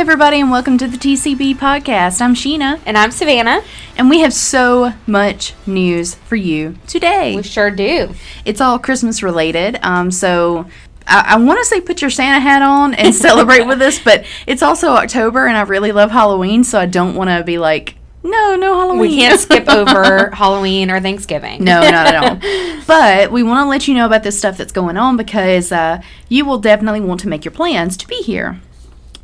everybody, and welcome to the TCB podcast. I'm Sheena, And I'm Savannah. and we have so much news for you today. We sure do. It's all Christmas related. Um, so I, I want to say put your Santa hat on and celebrate with us, but it's also October, and I really love Halloween, so I don't want to be like, no, no Halloween. We can't skip over Halloween or Thanksgiving. No, not at all. But we want to let you know about this stuff that's going on because uh, you will definitely want to make your plans to be here.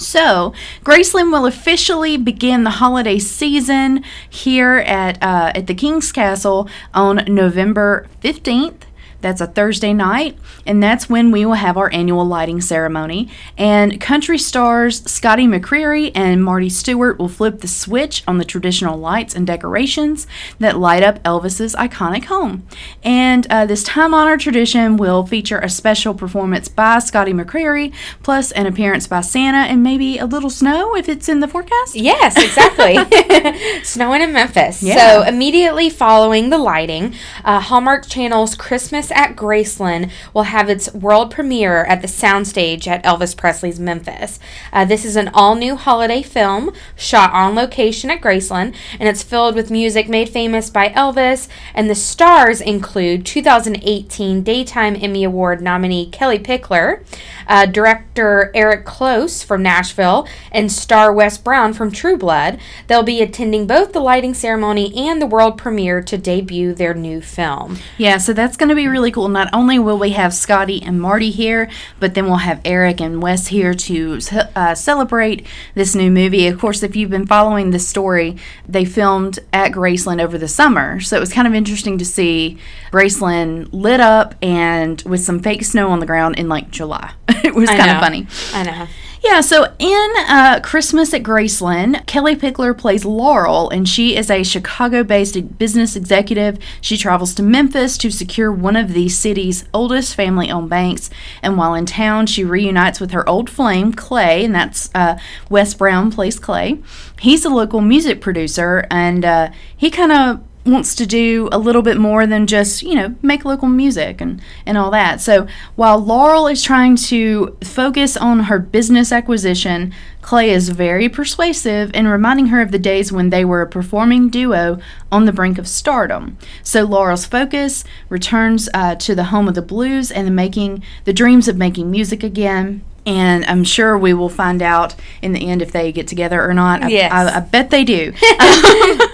So, Graceland will officially begin the holiday season here at uh, at the King's Castle on November fifteenth. That's a Thursday night, and that's when we will have our annual lighting ceremony. And country stars Scotty McCreery and Marty Stuart will flip the switch on the traditional lights and decorations that light up Elvis's iconic home. And uh, this time honored tradition will feature a special performance by Scotty McCreery, plus an appearance by Santa, and maybe a little snow if it's in the forecast. Yes, exactly. Snowing in Memphis. Yeah. So immediately following the lighting, uh, Hallmark Channel's Christmas at Graceland will have its world premiere at the soundstage at Elvis Presley's Memphis. Uh, this is an all-new holiday film shot on location at Graceland, and it's filled with music made famous by Elvis. And the stars include 2018 Daytime Emmy Award nominee Kellie Pickler, uh, director Eric Close from Nashville, and star Wes Brown from True Blood. They'll be attending both the lighting ceremony and the world premiere to debut their new film. Yeah, so that's going to be really cool. Not only will we have Scotty and Marty here, but then we'll have Eric and Wes here to uh, celebrate this new movie. Of course, if you've been following this story, they filmed at Graceland over the summer, so it was kind of interesting to see Graceland lit up and with some fake snow on the ground in like July. it was kind of funny. I know. Yeah, so in uh, Christmas at Graceland, Kellie Pickler plays Laurel, and she is a Chicago based business executive. She travels to Memphis to secure one of the city's oldest family owned banks. And while in town, she reunites with her old flame, Clay, and that's uh, Wes Brown plays Clay. He's a local music producer, and uh, he kind of wants to do a little bit more than just you know make local music and and all that so while laurel is trying to focus on her business acquisition clay is very persuasive in reminding her of the days when they were a performing duo on the brink of stardom so laurel's focus returns uh, to the home of the blues and the making the dreams of making music again and I'm sure we will find out in the end if they get together or not. I, Yes. I, I bet they do.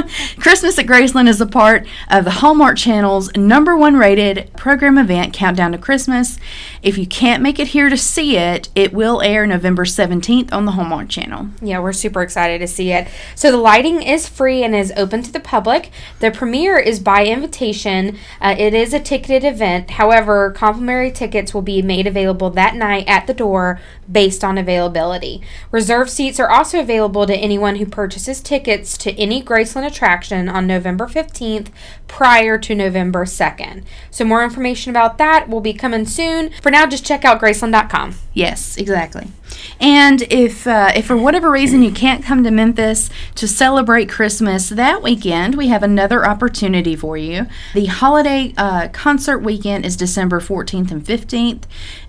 Christmas at Graceland is a part of the Hallmark Channel's number one rated program event, Countdown to Christmas. If you can't make it here to see it, it will air November 17th on the Hallmark Channel. Yeah, we're super excited to see it. So the lighting is free and is open to the public. The premiere is by invitation. Uh, it is a ticketed event. However, complimentary tickets will be made available that night at the door based on availability. Reserved seats are also available to anyone who purchases tickets to any Graceland attraction on November 15th prior to November 2nd. So more information about that will be coming soon. For now, just check out graceland.com. Yes, exactly. And if uh, if for whatever reason you can't come to Memphis to celebrate Christmas that weekend, we have another opportunity for you. The holiday uh, concert weekend is December 14th and 15th.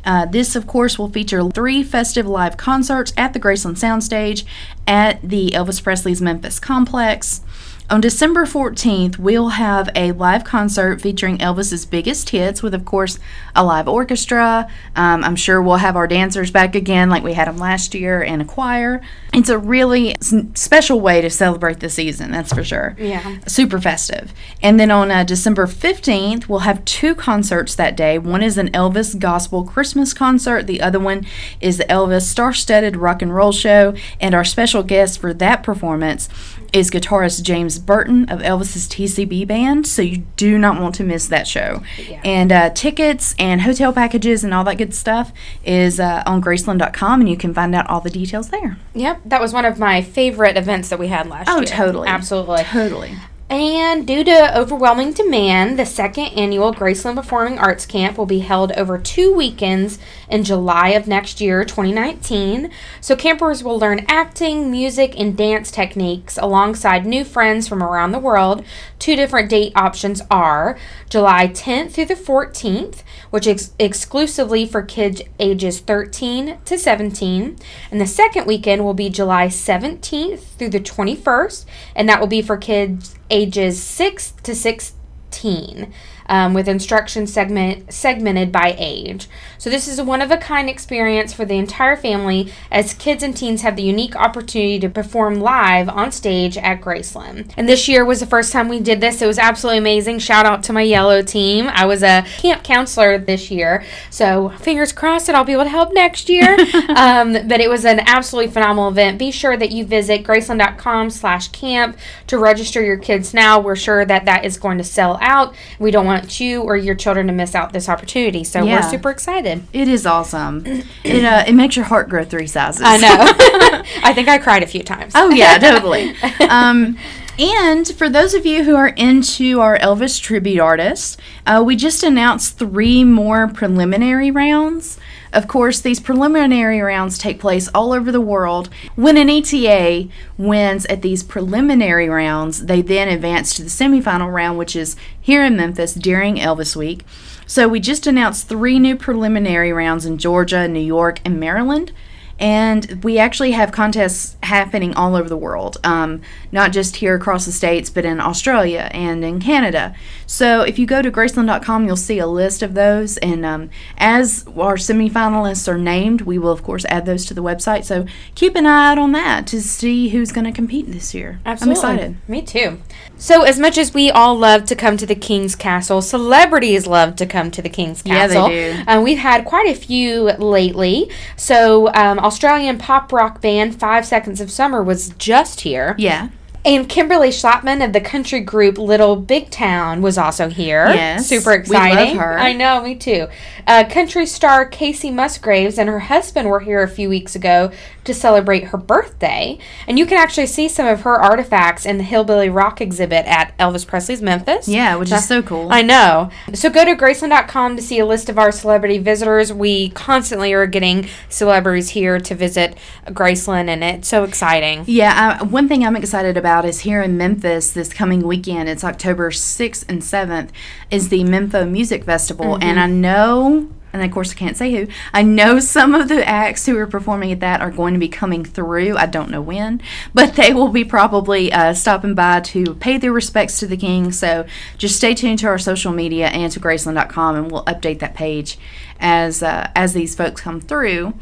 Uh, this, of course, will feature three festive live concerts at the Graceland Soundstage at the Elvis Presley's Memphis Complex. On December 14th, we'll have a live concert featuring Elvis's biggest hits with, of course, a live orchestra. Um, I'm sure we'll have our dancers back again like we had them last year and a choir. It's a really special way to celebrate the season, that's for sure. Yeah. Super festive. And then on uh, December 15th, we'll have two concerts that day. One is an Elvis Gospel Christmas concert, the other one is the Elvis Star Studded Rock and Roll Show. And our special guest for that performance is guitarist James Burton of Elvis's TCB band. So you do not want to miss that show. Yeah. And uh, tickets and hotel packages and all that good stuff is uh, on Graceland.com, and you can find out all the details there. Yep, that was one of my favorite events that we had last Oh, year. Oh, totally. Absolutely. Totally. And due to overwhelming demand, the second annual Graceland Performing Arts Camp will be held over two weekends in July of next year, 2019. So, campers will learn acting, music, and dance techniques alongside new friends from around the world. Two different date options are July 10th through the 14th, which is exclusively for kids ages 13 to 17. And the second weekend will be July 17th through the 21st, and that will be for kids ages 6 to 16 um, with instruction segment segmented by age. So this is a one of a kind experience for the entire family as kids and teens have the unique opportunity to perform live on stage at Graceland. And this year was the first time we did this. It was absolutely amazing. Shout out to my yellow team. I was a camp counselor this year, so fingers crossed that I'll be able to help next year. um, but it was an absolutely phenomenal event. Be sure that you visit graceland.com/camp to register your kids now. We're sure that that is going to sell out. We don't want want you or your children to miss out this opportunity. So Yeah. we're super excited. It is awesome. It uh, it makes your heart grow three sizes. I know. I think I cried a few times. Oh yeah, totally. Um, and for those of you who are into our Elvis tribute artists, uh, we just announced three more preliminary rounds. Of course, these preliminary rounds take place all over the world. When an ETA wins at these preliminary rounds, they then advance to the semifinal round, which is here in Memphis during Elvis Week. So we just announced three new preliminary rounds in Georgia, New York, and Maryland. And we actually have contests happening all over the world, um, not just here across the states, but in Australia and in Canada. So if you go to Graceland.com, you'll see a list of those. And um, as our semifinalists are named, we will, of course, add those to the website. So keep an eye out on that to see who's going to compete this year. Absolutely. I'm excited. Me too. So, as much as we all love to come to the King's Castle, celebrities love to come to the King's Castle. Yeah, they do. Um, we've had quite a few lately. So, um, Australian pop rock band Five Seconds of Summer was just here. Yeah. And Kimberly Schlapman of the country group Little Big Town was also here. Yes, Super exciting. we love her. I know, me too. Uh, country star Kacey Musgraves and her husband were here a few weeks ago to celebrate her birthday. And you can actually see some of her artifacts in the Hillbilly Rock exhibit at Elvis Presley's Memphis. Yeah, which is so cool. I know. So go to Graceland.com to see a list of our celebrity visitors. We constantly are getting celebrities here to visit Graceland, and it's so exciting. Yeah, I, one thing I'm excited about is here in Memphis this coming weekend. It's October 6th and 7th is the Mempho Music Festival, and I know, and of course I can't say who. I know some of the acts who are performing at that are going to be coming through. I don't know when, but they will be probably uh, stopping by to pay their respects to the king. So just stay tuned to our social media and to Graceland.com, and we'll update that page as uh, as these folks come through.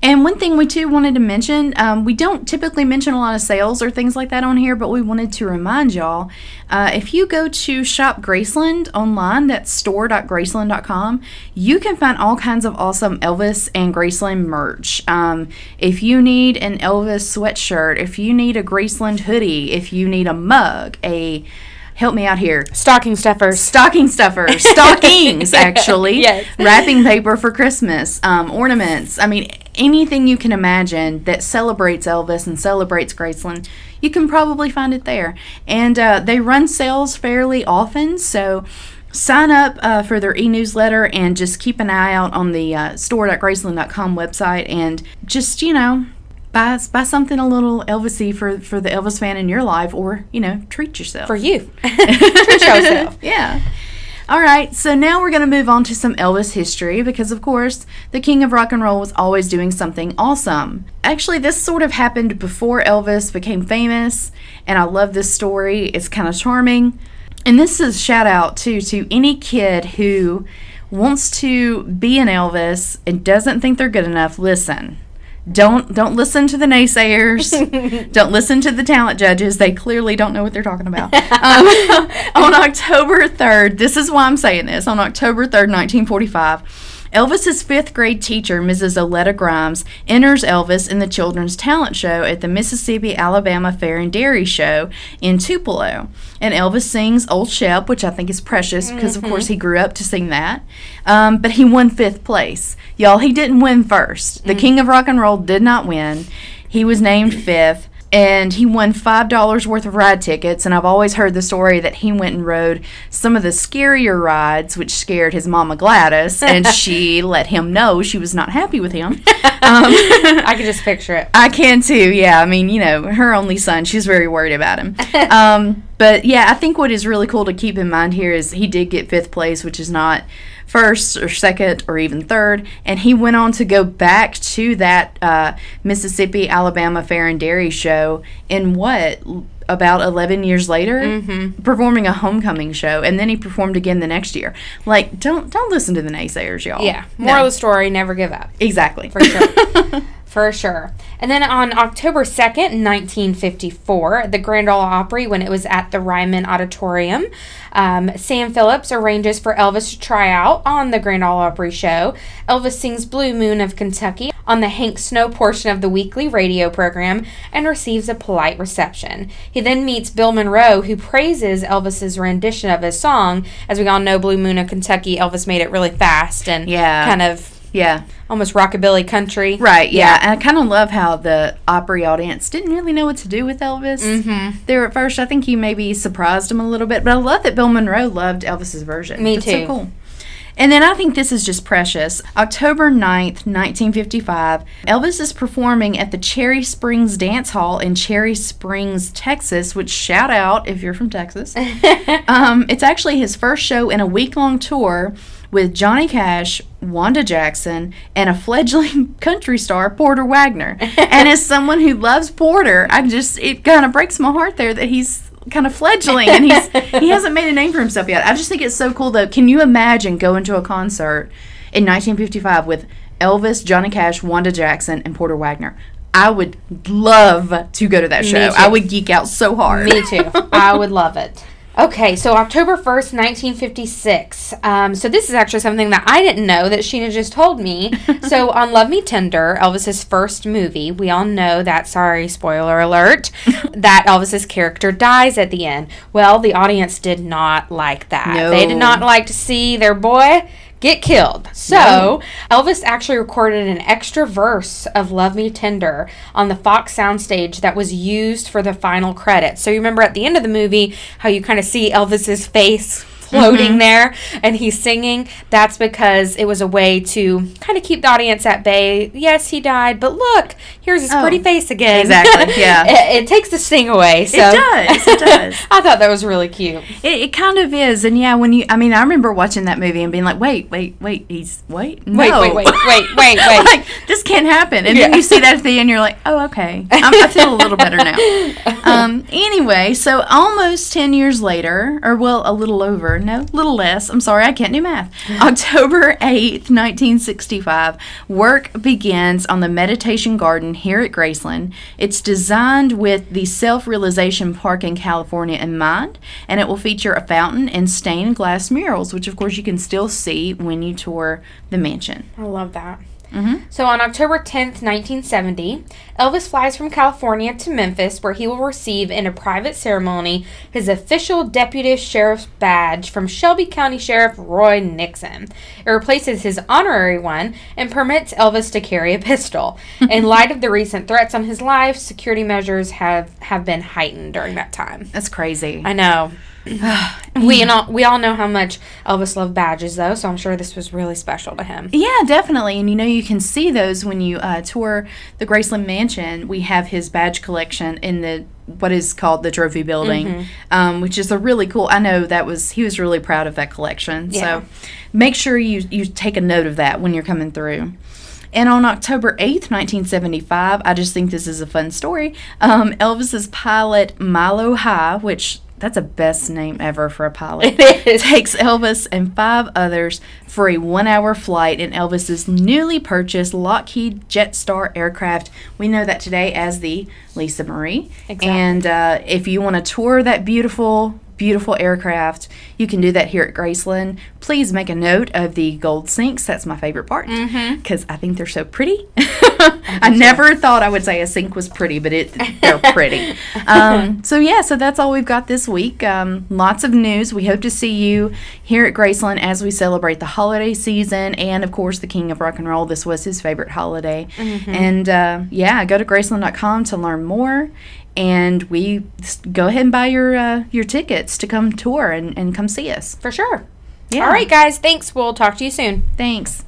And one thing we too wanted to mention, um, we don't typically mention a lot of sales or things like that on here, but we wanted to remind y'all uh, if you go to Shop Graceland online, that's store.graceland.com, you can find all kinds of awesome Elvis and Graceland merch. Um, if you need an Elvis sweatshirt, if you need a Graceland hoodie, if you need a mug, a help me out here Stocking stuffers. stocking stuffers, stockings actually, Yes. wrapping paper for Christmas, um, ornaments. I mean, anything you can imagine that celebrates Elvis and celebrates Graceland, you can probably find it there. And uh, they run sales fairly often, so sign up uh, for their e-newsletter and just keep an eye out on the uh, store.graceland.com website and just you know buy buy something a little Elvisy for for the Elvis fan in your life, or you know treat yourself For you. Treat yourself. yeah. All right, so now we're going to move on to some Elvis history because, of course, the king of rock and roll was always doing something awesome. Actually, this sort of happened before Elvis became famous, and I love this story. It's kind of charming. And this is a shout out too to any kid who wants to be an Elvis and doesn't think they're good enough. Listen, don't don't listen to the naysayers. don't listen to the talent judges. They clearly don't know what they're talking about. Um, on October 3rd, this is why I'm saying this. On October 3rd, 1945, Elvis's fifth grade teacher, Mrs. Oleta Grimes, enters Elvis in the children's talent show at the Mississippi Alabama Fair and Dairy Show in Tupelo. And Elvis sings Old Shep, which I think is precious because, of course, he grew up to sing that. Um, but he won fifth place. Y'all, he didn't win first. The King of Rock and Roll did not win. He was named fifth. And he won five dollars worth of ride tickets. And I've always heard the story that he went and rode some of the scarier rides, which scared his mama Gladys, and she let him know she was not happy with him. Um, I can just picture it. I can too. Yeah, I mean, you know, her only son. She's very worried about him. Um, but yeah, I think what is really cool to keep in mind here is he did get fifth place, which is not first or second or even third. And he went on to go back to that uh, Mississippi Alabama Fair and Dairy show in what about 11 years later Mm-hmm. performing a homecoming show and then he performed again the next year like don't don't listen to the naysayers y'all Yeah. No. Of the story: never give up. exactly For sure. For sure. And then on October 2nd, 1954, the Grand Ole Opry, when it was at the Ryman Auditorium, um, Sam Phillips arranges for Elvis to try out on the Grand Ole Opry show. Elvis sings Blue Moon of Kentucky on the Hank Snow portion of the weekly radio program and receives a polite reception. He then meets Bill Monroe, who praises Elvis's rendition of his song. As we all know, Blue Moon of Kentucky, Elvis made it really fast and Yeah. kind of yeah almost rockabilly country. Right, yeah. And I kind of love how the Opry audience didn't really know what to do with Elvis. Mm-hmm. There at first, I think he maybe surprised them a little bit, but I love that Bill Monroe loved Elvis's version. Me That's too. So cool. And then I think this is just precious. October 9th, 1955, Elvis is performing at the Cherry Springs Dance Hall in Cherry Springs, Texas, which shout out if you're from Texas. um, it's actually his first show in a week long tour with Johnny Cash, Wanda Jackson, and a fledgling country star, Porter Wagoner. and as someone who loves Porter, I just, it kind of breaks my heart there that he's kind of fledgling and he's he hasn't made a name for himself yet. I just think it's so cool though. Can you imagine going to a concert in 1955 with Elvis, Johnny Cash, Wanda Jackson, and Porter Wagoner? I would love to go to that show. I would geek out so hard. Me too. I would love it. Okay, so October 1st, 1956. Um, so this is actually something that I didn't know that Sheena just told me. so on Love Me Tender, Elvis's first movie, we all know that, sorry, spoiler alert, that Elvis's character dies at the end. Well, the audience did not like that. They did not like to see their boy get killed. So, Elvis actually recorded an extra verse of Love Me Tender on the Fox soundstage that was used for the final credits. So, you remember at the end of the movie how you kind of see Elvis's face floating there and he's singing? That's because it was a way to kind of keep the audience at bay. Yes, he died, but look, here's his Oh, pretty face again. exactly, yeah. it, it takes the sting away. So does, it does. I thought that was really cute. It, it kind of is, and yeah, when you, I mean, I remember watching that movie and being like, wait, wait, wait, he's wait, no. Wait, wait, wait, wait, wait, wait. like this can't happen, and then you see that at the end, you're like, oh, okay, I'm, I feel a little better now. Um, anyway, so almost ten years later, or well, a little over, no, a little less. I'm sorry, I can't do math. October eighth, nineteen sixty-five, work begins on the Meditation Garden here at Graceland. It's designed with the self-realization park in California in mind, and it will feature a fountain and stained glass murals, which of course you can still see when you tour the mansion. I love that. Mhm. So on October 10th, 1970, Elvis flies from California to Memphis where he will receive in a private ceremony his official deputy sheriff's badge from Shelby County Sheriff Roy Nixon. It replaces his honorary one and permits Elvis to carry a pistol. in light of the recent threats on his life, security measures have, have been heightened during that time. That's crazy. I know. we all we all know how much Elvis loved badges though, so I'm sure this was really special to him. Yeah, definitely. And you know, you can see those when you uh, tour the Graceland Mansion. We have his badge collection in the what is called the trophy building, um, which is a really cool. I know that was he was really proud of that collection. Yeah. So make sure you you take a note of that when you're coming through. And on October 8th, 1975, I just think this is a fun story. Um, Elvis's pilot Milo High, which that's a best name ever for a pilot It is. takes Elvis and five others for a one hour flight in Elvis's newly purchased Lockheed Jetstar aircraft. We know that today as the Lisa Marie. Exactly. And uh, if you want to tour that beautiful, beautiful aircraft, you can do that here at Graceland. Please make a note of the gold sinks. That's my favorite part because I think they're so pretty. I never thought I would say a sink was pretty, but it they're pretty. Um, so yeah, so that's all we've got this week. Um, lots of news. We hope to see you here at Graceland as we celebrate the holiday season and of course the King of Rock and Roll. This was his favorite holiday. And uh, yeah, go to graceland.com to learn more. and we go ahead and buy your uh, your tickets to come tour and, and come see us. For sure. Yeah. All right, guys. Thanks. We'll talk to you soon. Thanks.